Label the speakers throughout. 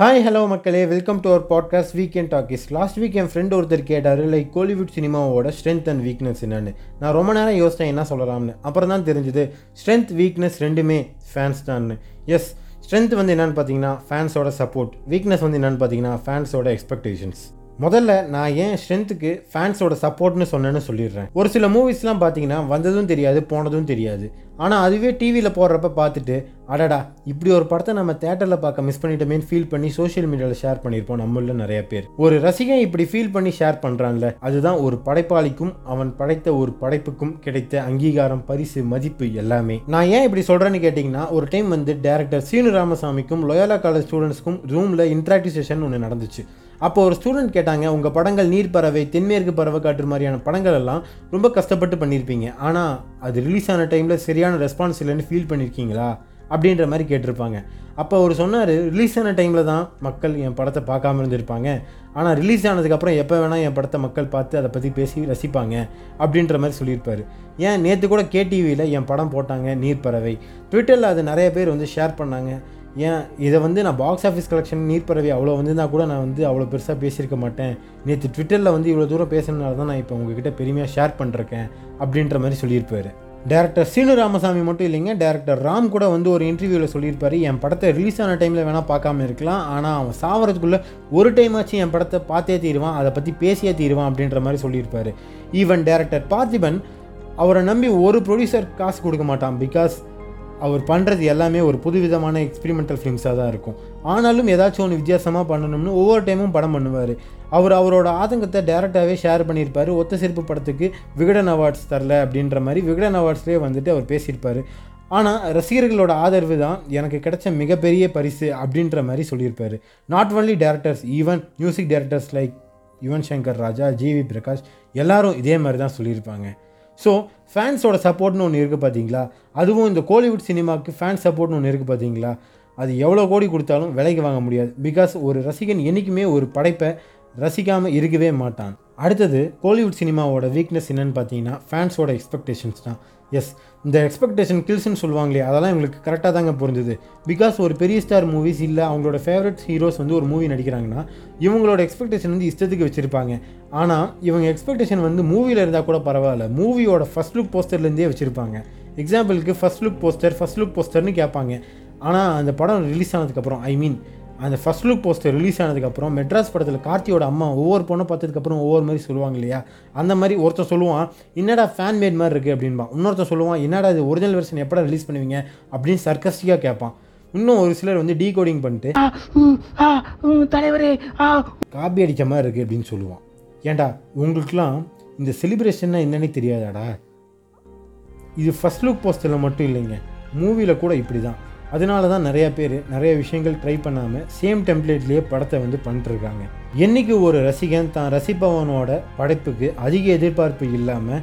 Speaker 1: Hi hello மக்களே. Welcome to our podcast weekend talkies last week N friend ஒருத்தர் கேட்டார் like Kollywood சினிமாவோட strength and weakness என்னன்னு. நான் ரொம்ப நேரம் யோசித்தேன் என்ன சொல்லலாம்னு. அப்புறம் தான் தெரிஞ்சுது ஸ்ட்ரென்த் வீக்னஸ் ரெண்டுமே ஃபேன்ஸ் தான்னு. எஸ் ஸ்ட்ரென்த் வந்து என்னென்னு பார்த்தீங்கன்னா ஃபேன்ஸோட சப்போர்ட் வீக்னஸ் வந்து என்னென்னு பார்த்தீங்கன்னா ஃபேன்ஸோட எக்ஸ்பெக்டேஷன்ஸ் முதல்ல நான் ஏன் ஸ்ட்ரென்த்துக்கு ஃபேன்ஸோட சப்போர்ட்னு சொன்னேன்னு சொல்லிடுறேன். ஒரு சில மூவிஸ்லாம் பார்த்தீங்கன்னா வந்ததும் தெரியாது போனதும் தெரியாது. ஆனால் அதுவே டிவியில் போடுறப்ப பார்த்துட்டு அடடா இப்படி ஒரு படத்தை நம்ம தேட்டரில் பார்க்க மிஸ் பண்ணிட்டோமேன்னு ஃபீல் பண்ணி சோஷியல் மீடியாவில் ஷேர் பண்ணியிருப்போம் நம்மள நிறைய பேர். ஒரு ரசிகன் இப்படி ஃபீல் பண்ணி ஷேர் பண்ணுறான்ல அதுதான் ஒரு படைப்பாளிக்கும் அவன் படைத்த ஒரு படைப்புக்கும் கிடைத்த அங்கீகாரம் பரிசு மதிப்பு எல்லாமே. நான் ஏன் இப்படி சொல்கிறேன்னு கேட்டிங்கன்னா ஒரு டைம் வந்து டேரக்டர் சீனு ராமசாமிக்கும் லொயாலா காலேஜ் ஸ்டூடெண்ட்ஸ்க்கும் ரூமில் இன்ட்ராக்டிவ் செஷன் ஒன்று நடந்துச்சு. அப்போ ஒரு ஸ்டூடெண்ட் கேட்டாங்க உங்கள் படங்கள் நீர் பறவை தென்மேற்கு பறவை காற்று மாதிரியான படங்கள் எல்லாம் ரொம்ப கஷ்டப்பட்டு பண்ணியிருப்பீங்க ஆனால் அது ரிலீஸ் ஆன டைமில் சரியான ரெஸ்பான்ஸ் இல்லைன்னு ஃபீல் பண்ணியிருக்கீங்களா அப்படின்ற மாதிரி கேட்டிருப்பாங்க. அப்போ அவர் சொன்னார் ரிலீஸ் ஆன டைமில் தான் மக்கள் என் படத்தை பார்க்காம இருந்திருப்பாங்க. ஆனால் ரிலீஸ் ஆனதுக்கப்புறம் எப்போ வேணால் என் படத்தை மக்கள் பார்த்து அதை பற்றி பேசி ரசிப்பாங்க. அப்படின்ற மாதிரி சொல்லியிருப்பார். ஏன் நேற்று கூட கேடிவியில் என் படம் போட்டாங்க நீர் பறவை. ட்விட்டரில் அது நிறைய பேர் வந்து ஷேர் பண்ணாங்க. ஏன் இதை வந்து நான் பாக்ஸ் ஆஃபீஸ் கலெக்ஷன் நீர் பறவை அவ்வளோ வந்துருந்தா கூட நான் வந்து அவ்வளோ பெருசாக பேசியிருக்க மாட்டேன். நேற்று ட்விட்டரில் வந்து இவ்வளோ தூரம் பேசுனதுனால தான் நான் இப்போ உங்ககிட்ட பெருமையாக ஷேர் பண்ணுறேன் அப்படின்ற மாதிரி சொல்லியிருப்பார். டேரக்டர் சீனு ராமசாமி மட்டும் இல்லைங்க டேரக்டர் ராம் கூட வந்து ஒரு இன்டர்வியூவில் சொல்லியிருப்பாரு. என் படத்தை ரிலீஸ் ஆன டைமில் வேணால் பார்க்காம இருக்கலாம். ஆனால் அவன் சாவறதுக்குள்ளே ஒரு டைம் ஆச்சு என் படத்தை பார்த்தே தீருவான் அதை பற்றி பேசியே தீருவான் அப்படின்ற மாதிரி சொல்லியிருப்பார். ஈவன் டேரக்டர் பார்த்திபன் அவரை நம்பி ஒரு ப்ரொடியூசர் காசு கொடுக்க மாட்டான். பிகாஸ் அவர் பண்ணுறது எல்லாமே ஒரு புதுவிதமான எக்ஸ்பிரிமெண்டல் ஃபிலிம்ஸாக தான் இருக்கும். ஆனாலும் ஏதாச்சும் ஒன்று வித்தியாசமாக பண்ணணும்னு ஒவ்வொரு டைமும் படம் பண்ணுவார். அவர் அவரோட ஆதங்கத்தை டேரெக்டாகவே ஷேர் பண்ணியிருப்பார். ஒத்த சிறப்பு படத்துக்கு விகடன் அவார்ட்ஸ் தரல அப்படின்ற மாதிரி விகடன் அவார்ட்ஸ்லேயே வந்துட்டு அவர் பேசியிருப்பார். ஆனால் ரசிகர்களோட ஆதரவு தான் எனக்கு கிடைச்ச மிகப்பெரிய பரிசு அப்படின்ற மாதிரி சொல்லியிருப்பார். Not only directors even music directors like Yuvan Shankar Raja GV Prakash எல்லாரும் இதே மாதிரி தான் சொல்லியிருப்பாங்க. ஸோ ஃபேன்ஸோட சப்போர்ட்னு ஒன்று இருக்குது பார்த்தீங்களா அதுவும் இந்த கோலிவுட் சினிமாவுக்கு ஃபேன் சப்போர்ட்னு ஒன்று இருக்குது பார்த்தீங்களா அது எவ்வளோ கோடி கொடுத்தாலும் விலைக்கு வாங்க முடியாது. பிகாஸ் ஒரு ரசிகன் என்றைக்குமே ஒரு படைப்பை ரசிக்காமல் இருக்கவே மாட்டான். அடுத்தது கோலிவுட் சினிமாவோட வீக்னஸ் என்னென்னு பார்த்தீங்கன்னா ஃபேன்ஸோட எக்ஸ்பெக்டேஷன்ஸ் தான். எஸ் இந்த எக்ஸ்பெக்டேஷன் கில்ஸ்னு சொல்லுவாங்களே அதெல்லாம் எங்களுக்கு கரெக்டாக தாங்க புரிஞ்சுது. பிகாஸ் ஒரு பெரிய ஸ்டார் மூவிஸ் இல்லை அவங்களோட ஃபேவரட் ஹீரோஸ் வந்து ஒரு மூவி நடிக்கிறாங்கன்னா இவங்களோட எக்ஸ்பெக்டேஷன் வந்து இஷ்டத்துக்கு வச்சுருப்பாங்க. ஆனால் இவங்க எக்ஸ்பெக்டேஷன் வந்து மூவியில் இருந்தால் கூட பரவாயில்ல மூவியோட ஃபஸ்ட் லுக் போஸ்டர்லேருந்தே வச்சுருப்பாங்க. எக்ஸாம்பிளுக்கு first look poster first look போஸ்டர்னு கேட்பாங்க. ஆனால் அந்த படம் ரிலீஸ் ஆனதுக்கப்புறம் ஐ மீன் அந்த ஃபஸ்ட் லுக் போஸ்டர் ரிலீஸ் ஆனதுக்கப்புறம் மெட்ராஸ் படத்தில் கார்த்தியோட அம்மா ஒவ்வொரு பொண்ணை பார்த்ததுக்கப்புறம் ஒவ்வொரு மாதிரி சொல்லுவாங்க இல்லையா? அந்த மாதிரி ஒருத்தன் சொல்லுவான் என்னடா ஃபேன் மேட் மாதிரி இருக்குது அப்படின்பா. இன்னொருத்தன் சொல்லுவான் என்னடா இது ஒரிஜினல் வெர்ஷன் எப்படா ரிலீஸ் பண்ணுவீங்க? அப்படின்னு சர்க்கஸ்டிக்காக கேட்பான். இன்னும் ஒரு சிலர் வந்து டீ கோடிங் பண்ணிட்டு
Speaker 2: தலைவரே
Speaker 1: காப்பி அடித்த மாதிரி இருக்குது அப்படின்னு சொல்லுவான். ஏன்டா உங்களுக்குலாம் இந்த செலிப்ரேஷன்னா என்னன்னே தெரியாதாடா? இது ஃபஸ்ட் லுக் போஸ்டரில் மட்டும் இல்லைங்க. மூவியில் கூட இப்படி தான் அதனால தான் நிறைய பேர் நிறைய விஷயங்கள் ட்ரை பண்ணாமல் சேம் டெம்ப்ளேட்லேயே படத்தை வந்து பண்ணிட்டுருக்காங்க. என்றைக்கு ஒரு ரசிகன் தான் ரசிப்பவனோட படைப்புக்கு அதிக எதிர்பார்ப்பு இல்லாமல்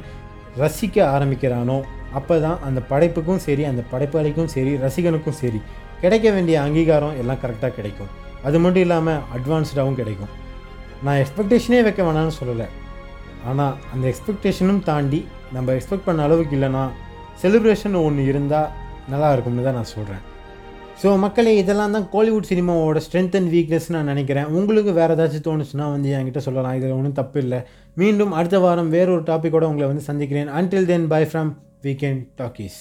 Speaker 1: ரசிக்க ஆரம்பிக்கிறானோ அப்போ தான் அந்த படைப்புக்கும் சரி அந்த படைப்பாளிக்கும் சரி ரசிகனுக்கும் சரி கிடைக்க வேண்டிய அங்கீகாரம் எல்லாம் கரெக்டாக கிடைக்கும். அது மட்டும் இல்லாமல் அட்வான்ஸ்டாகவும் கிடைக்கும். நான் எக்ஸ்பெக்டேஷனே வைக்க வேணாம்னு சொல்லலை. ஆனால் அந்த எக்ஸ்பெக்டேஷனும் தாண்டி நம்ம எக்ஸ்பெக்ட் பண்ண அளவுக்கு இல்லைன்னா செலிப்ரேஷன் ஒன்று இருந்தால் நல்லா இருக்கும்னு தான் நான் சொல்கிறேன் ஸோ மக்களே இதெல்லாம் தான் கோலிவுட் சினிமாவோட ஸ்ட்ரென்த் அண்ட் வீக்னஸ் நான் நினைக்கிறேன். உங்களுக்கு வேறு ஏதாச்சும் தோணுச்சுன்னா வந்து என்கிட்ட சொல்லலாம். இதில் ஒன்றும் தப்பு இல்லை. மீண்டும் அடுத்த வாரம் வேறொரு டாப்பிக்கோடு உங்களை வந்து சந்திக்கிறேன். Until then bye from weekend talkies